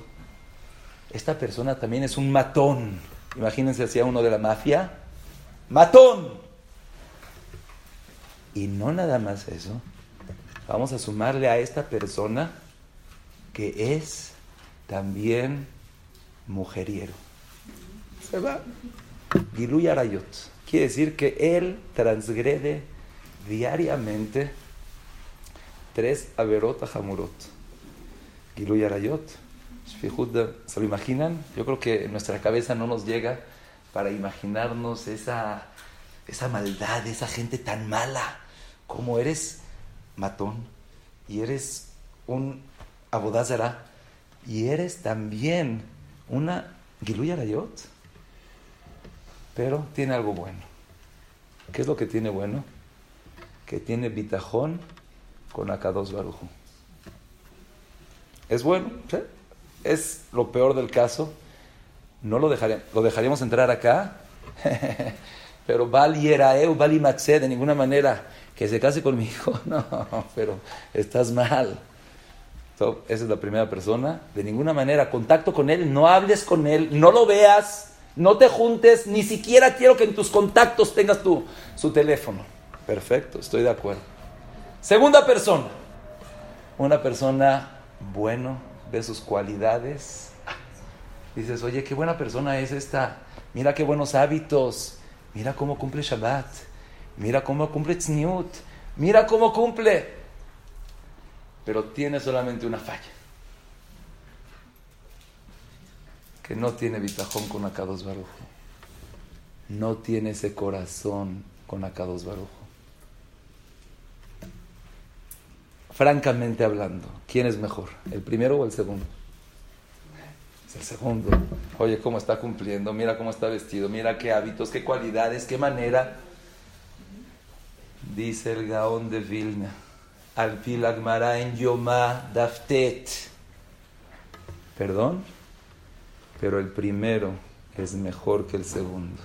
Esta persona también es un matón. Imagínense hacia uno de la mafia. Matón. Y no nada más eso. Vamos a sumarle a esta persona que es también mujeriero. Se va. Giluy Arayot. Quiere decir que él transgrede diariamente tres averot hamurot. Giluy Arayot. ¿Se lo imaginan? Yo creo que en nuestra cabeza no nos llega para imaginarnos esa, esa maldad, esa gente tan mala. Como eres matón y eres un Abodazara, y eres también una Giluya Rayot, pero tiene algo bueno. ¿Qué es lo que tiene bueno? Que tiene bitajón con Akados Barujo. Es bueno, es lo peor del caso. No lo dejaríamos, lo dejaríamos entrar acá, <laughs> pero Bali Yeraeu, Bali Matze, de ninguna manera que se case con mi hijo. <laughs> No, pero estás mal. esa es la primera persona. De ninguna manera, contacto con él, no hables con él, no lo veas, no te juntes, ni siquiera quiero que en tus contactos tengas tu, su teléfono. Perfecto, estoy de acuerdo. Segunda persona, una persona bueno, ve sus cualidades. Dices, oye, qué buena persona es esta. Mira qué buenos hábitos. Mira cómo cumple Shabbat. Mira cómo cumple Tzniut. Mira cómo cumple. Pero tiene solamente una falla. Que no tiene bitajón con Akados Barujo. No tiene ese corazón con Akados Barujo. Francamente hablando, ¿quién es mejor? ¿El primero o el segundo? Es el segundo. Oye, cómo está cumpliendo, mira cómo está vestido, mira qué hábitos, qué cualidades, qué manera. Dice el Gaón de Vilna, al pilagmara en Yomá Daftet. Perdón, pero el primero es mejor que el segundo.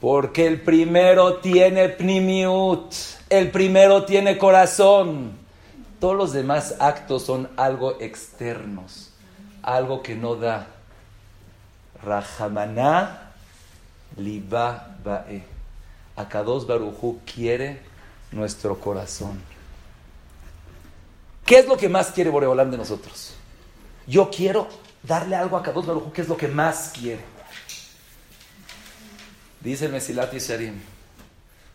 Porque el primero tiene pnimiut, el primero tiene corazón. Todos los demás actos son algo externos, algo que no da. Rajamaná liba bae. Akados Barujú quiere nuestro corazón. ¿Qué es lo que más quiere Boreolam de nosotros? Yo quiero darle algo a Akados Barujú, ¿qué es lo que más quiere? Dice el Mesilat Yisharim.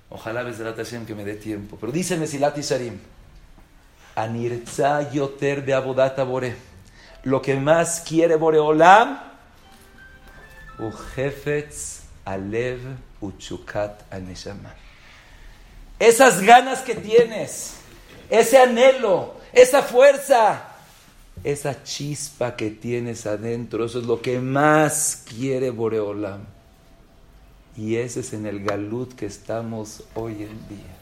Ojalá Bezrat Hashem que me dé tiempo. Pero dice el Mesilat Yisharim. Anirza yoter de abodata bore. Lo que más quiere Boreolam. Ujefetz alev uchukat aneshama. Esas ganas que tienes. Ese anhelo. Esa fuerza. Esa chispa que tienes adentro. Eso es lo que más quiere Boreolam. Y ese es en el galut que estamos hoy en día.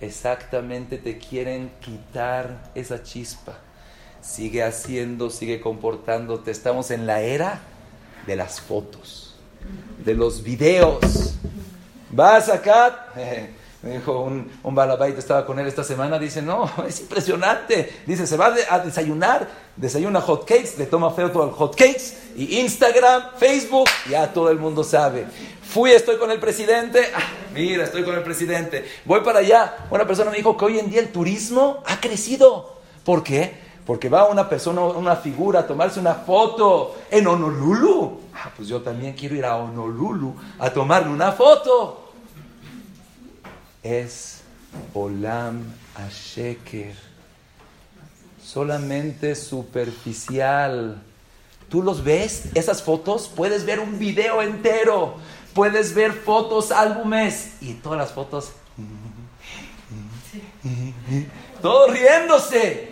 Exactamente te quieren quitar esa chispa. Sigue haciendo, sigue comportándote. Estamos en la era de las fotos, de los videos. Vas acá, <laughs> me dijo un, un estaba con él esta semana, dice, no, <laughs> es impresionante. Dice, se va a desayunar, desayuna hot cakes, le toma foto al hot cakes, y Instagram, Facebook, ya todo el mundo sabe. Fui, estoy con el presidente. Ah, mira, estoy con el presidente. Voy para allá. Una persona me dijo que hoy en día el turismo ha crecido. ¿Por qué? Porque va una persona, una figura a tomarse una foto en Honolulu. Ah, pues yo también quiero ir a Honolulu a tomarme una foto. Es Olam Asheker. Solamente superficial. Tú los ves, esas fotos, puedes ver un video entero Puedes ver fotos, álbumes y todas las fotos. Todos riéndose.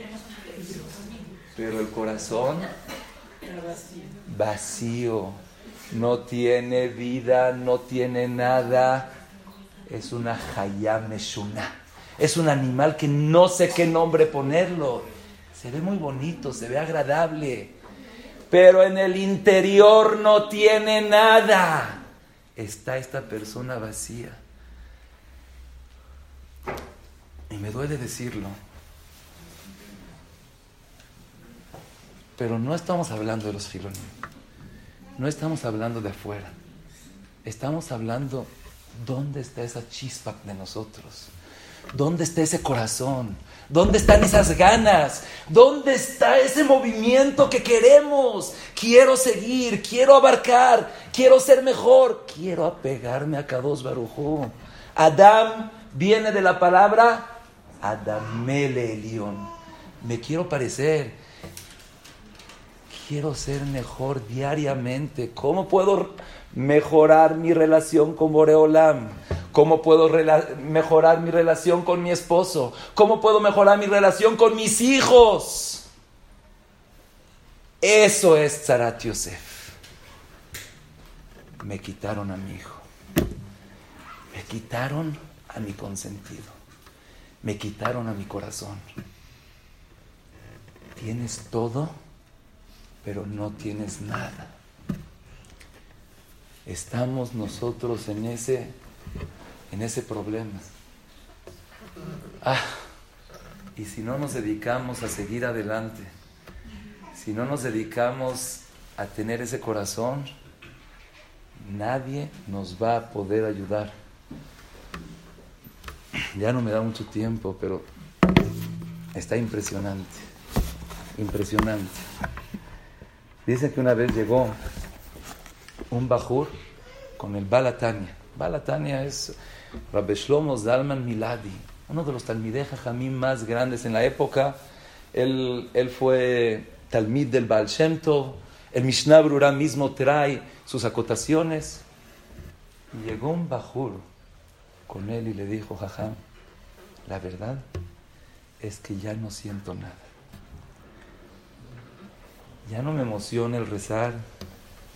Pero el corazón vacío. No tiene vida, no tiene nada. Es una hayameshuna. Es un animal que no sé qué nombre ponerlo. Se ve muy bonito, se ve agradable. Pero en el interior no tiene nada está esta persona vacía. Y me duele decirlo. Pero no estamos hablando de los filones. No estamos hablando de afuera. Estamos hablando dónde está esa chispa de nosotros. ¿Dónde está ese corazón? ¿Dónde están esas ganas? ¿Dónde está ese movimiento que queremos? Quiero seguir, quiero abarcar, quiero ser mejor, quiero apegarme a Kadosh Barujú. Adam viene de la palabra Adamele Elión. Me quiero parecer. Quiero ser mejor diariamente. ¿Cómo puedo mejorar mi relación con Boreolam? ¿Cómo puedo mejorar mi relación con mi esposo? ¿Cómo puedo mejorar mi relación con mis hijos? Eso es Zarat Yosef. Me quitaron a mi hijo. Me quitaron a mi consentido. Me quitaron a mi corazón. Tienes todo, pero no tienes nada. Estamos nosotros en ese, en ese problema. Ah, y si no nos dedicamos a seguir adelante, si no nos dedicamos a tener ese corazón, nadie nos va a poder ayudar. Ya no me da mucho tiempo, pero está impresionante, impresionante. Dice que una vez llegó un bajur con el Balatania. Balatania es Rabbi Shlomo Zalman Miladi, uno de los talmideh jamín más grandes en la época. Él, él fue talmid del Baal Shem. El Mishnah Brura mismo trae sus acotaciones. Llegó un bajur con él y le dijo, jajam, la verdad es que ya no siento nada. Ya no me emociona el rezar,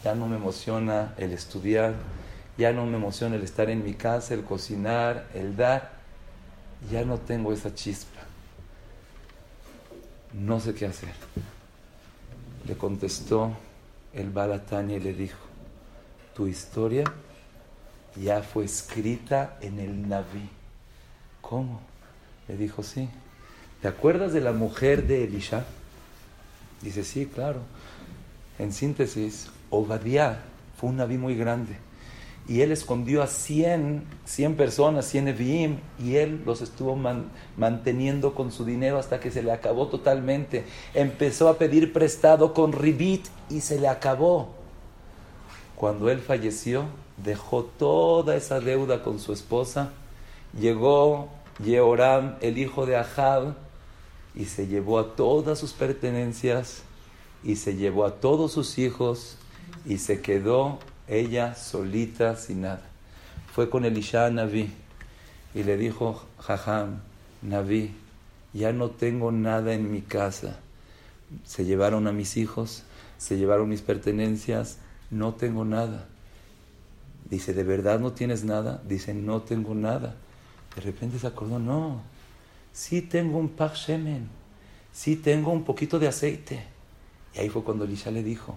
ya no me emociona el estudiar, ya no me emociona el estar en mi casa, el cocinar, el dar. Ya no tengo esa chispa. No sé qué hacer. Le contestó el Balatani y le dijo, tu historia ya fue escrita en el Naví. ¿Cómo? Le dijo, sí. ¿Te acuerdas de la mujer de Elisha? Dice, sí, claro. En síntesis, Obadiah fue un Naví muy grande. Y él escondió a 100, 100 personas, 100 Eviim, y él los estuvo manteniendo con su dinero hasta que se le acabó totalmente. Empezó a pedir prestado con Ribit y se le acabó. Cuando él falleció, dejó toda esa deuda con su esposa. Llegó Yehoram, el hijo de Ahab, y se llevó a todas sus pertenencias, y se llevó a todos sus hijos, y se quedó ella solita, sin nada. Fue con Elisha Naví y le dijo, Jajam, Naví, ya no tengo nada en mi casa. Se llevaron a mis hijos, se llevaron mis pertenencias, no tengo nada. Dice, ¿de verdad no tienes nada? Dice, no tengo nada. De repente se acordó, no, sí tengo un pach shemen, sí tengo un poquito de aceite. Y ahí fue cuando Elisha le dijo,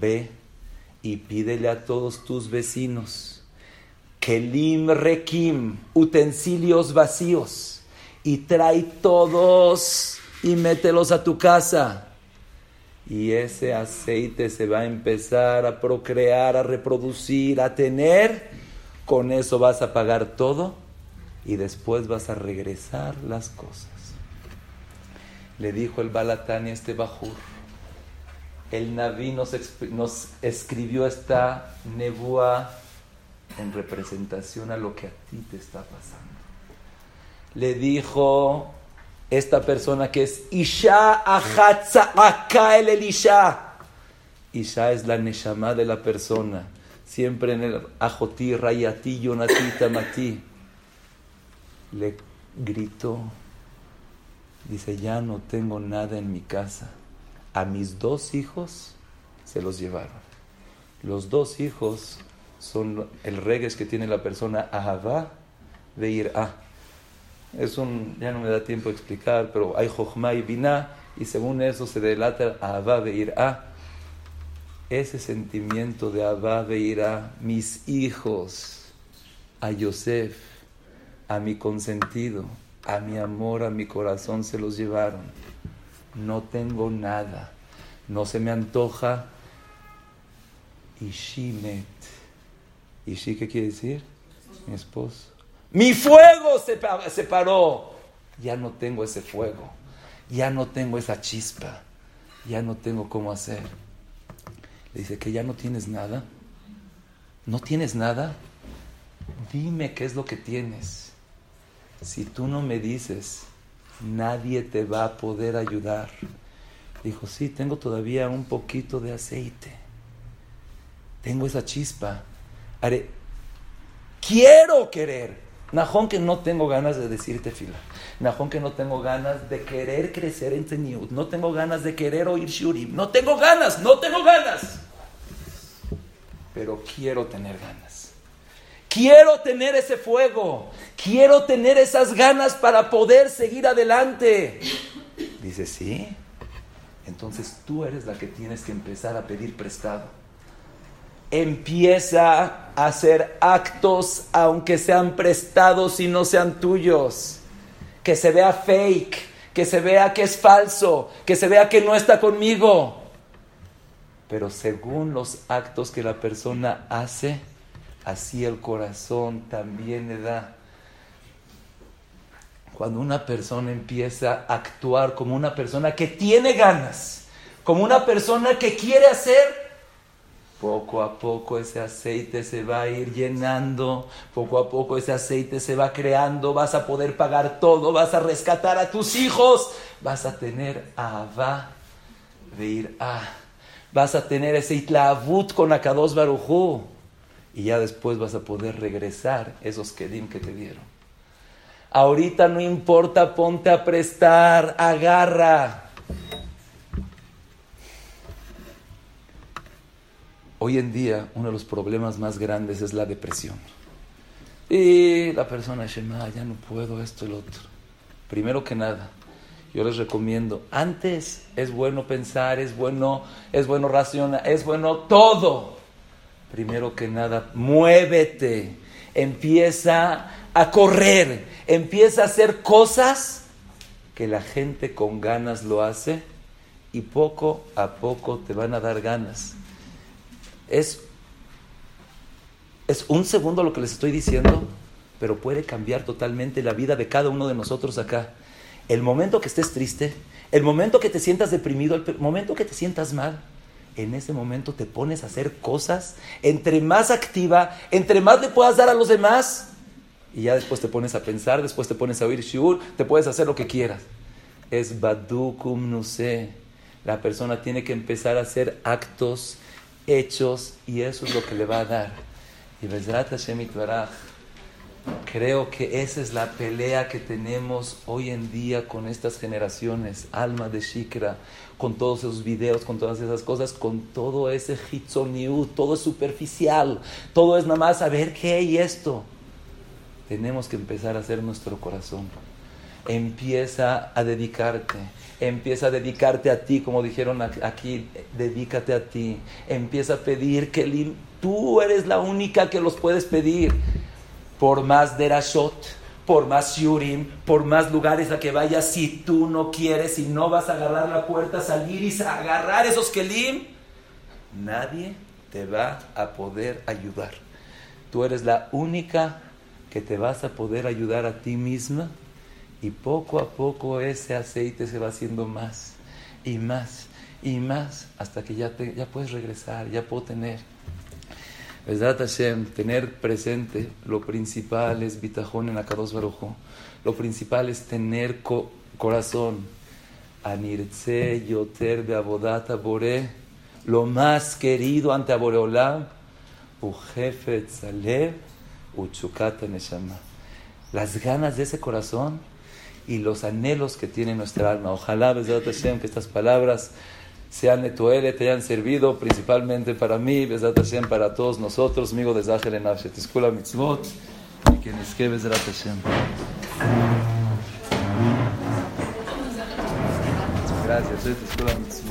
ve y pídele a todos tus vecinos, kelim rekim, utensilios vacíos, y trae todos y mételos a tu casa y ese aceite se va a empezar a procrear, a reproducir, a tener. Con eso vas a pagar todo y después vas a regresar las cosas. Le dijo el Balatani a este Bajur. El Naví nos, escribió esta nebúa en representación a lo que a ti te está pasando. Le dijo esta persona que es Isha acá el Elisha. Isha es la neshama de la persona. Siempre en el Ajoti, Rayati, Yonati, Tamati. Le gritó. Dice, ya no tengo nada en mi casa. A mis dos hijos se los llevaron. Los dos hijos son el regues que tiene la persona Ahavá de ir a es un, ya no me da tiempo de explicar, pero hay Jochma y Binah, y según eso se delata Abba de a Ese sentimiento de Abba de a mis hijos, a Yosef, a mi consentido, a mi amor, a mi corazón se los llevaron. No tengo nada, no se me antoja. Ishimet. ¿Ishi qué quiere decir? Mi esposo. Mi fuego se, paró. Ya no tengo ese fuego. Ya no tengo esa chispa. Ya no tengo cómo hacer. Le dice que ya no tienes nada. ¿No tienes nada? Dime qué es lo que tienes. Si tú no me dices, nadie te va a poder ayudar. Dijo, sí, tengo todavía un poquito de aceite. Tengo esa chispa. Haré, quiero querer. Najón que no tengo ganas de decirte fila. Najón que no tengo ganas de querer crecer en Teniut. No tengo ganas de querer oír Shurim. No tengo ganas, no tengo ganas. Pero quiero tener ganas. Quiero tener ese fuego. Quiero tener esas ganas para poder seguir adelante. Dice, sí. Entonces tú eres la que tienes que empezar a pedir prestado. Empieza a hacer actos aunque sean prestados y no sean tuyos. Que se vea fake, que se vea que es falso, que se vea que no está conmigo. Pero según los actos que la persona hace, así el corazón también le da. Cuando una persona empieza a actuar como una persona que tiene ganas, como una persona que quiere hacer, poco a poco ese aceite se va a ir llenando, poco a poco ese aceite se va creando, vas a poder pagar todo, vas a rescatar a tus hijos, vas a tener a de ir a, vas a tener ese itlavut con Akados Barujú y ya después vas a poder regresar esos kedim que te dieron. Ahorita no importa, ponte a prestar, agarra. Hoy en día uno de los problemas más grandes es la depresión. Y la persona dice, ya no puedo esto lo otro. Primero que nada, yo les recomiendo, antes es bueno pensar, es bueno, es bueno racionar, es bueno todo primero que nada, muévete, empieza a correr, empieza a hacer cosas que la gente con ganas lo hace y poco a poco te van a dar ganas. Es, es un segundo lo que les estoy diciendo, pero puede cambiar totalmente la vida de cada uno de nosotros acá. El momento que estés triste, el momento que te sientas deprimido, el momento que te sientas mal, en ese momento te pones a hacer cosas, entre más activa, entre más le puedas dar a los demás, y ya después te pones a pensar, después te pones a oír shiur, te puedes hacer lo que quieras. Es badukum no sé. La persona tiene que empezar a hacer actos, hechos, y eso es lo que le va a dar. Y Hashem Creo que esa es la pelea que tenemos hoy en día con estas generaciones, alma de Shikra, con todos esos videos, con todas esas cosas, con todo ese hitzoniu, todo es superficial, todo es nada más saber qué hay esto. Tenemos que empezar a hacer nuestro corazón. Empieza a dedicarte, empieza a dedicarte a ti, como dijeron aquí, dedícate a ti. Empieza a pedir que tú eres la única que los puedes pedir por más derashot, por más shurim, por más lugares a que vayas, si tú no quieres, y no vas a agarrar la puerta, salir y agarrar esos kelim, nadie te va a poder ayudar. Tú eres la única que te vas a poder ayudar a ti misma y poco a poco ese aceite se va haciendo más y más y más hasta que ya, te, ya puedes regresar, ya puedo tener. Hashem, tener presente, lo principal es bitajón en Akados Barujo. Lo principal es tener corazón. Anirtze yoter de abodata bore, lo más querido ante Aboreolam, jefe tzalev, uchukata neshama. Las ganas de ese corazón y los anhelos que tiene nuestra alma. Ojalá, Hashem, que estas palabras sean etuele, te hayan servido principalmente para mí, Besat Hashem, para todos nosotros, amigo de Zahel en Escuela Mitzvot, y que Besat Hashem. Gracias, Escuela Mitzvot.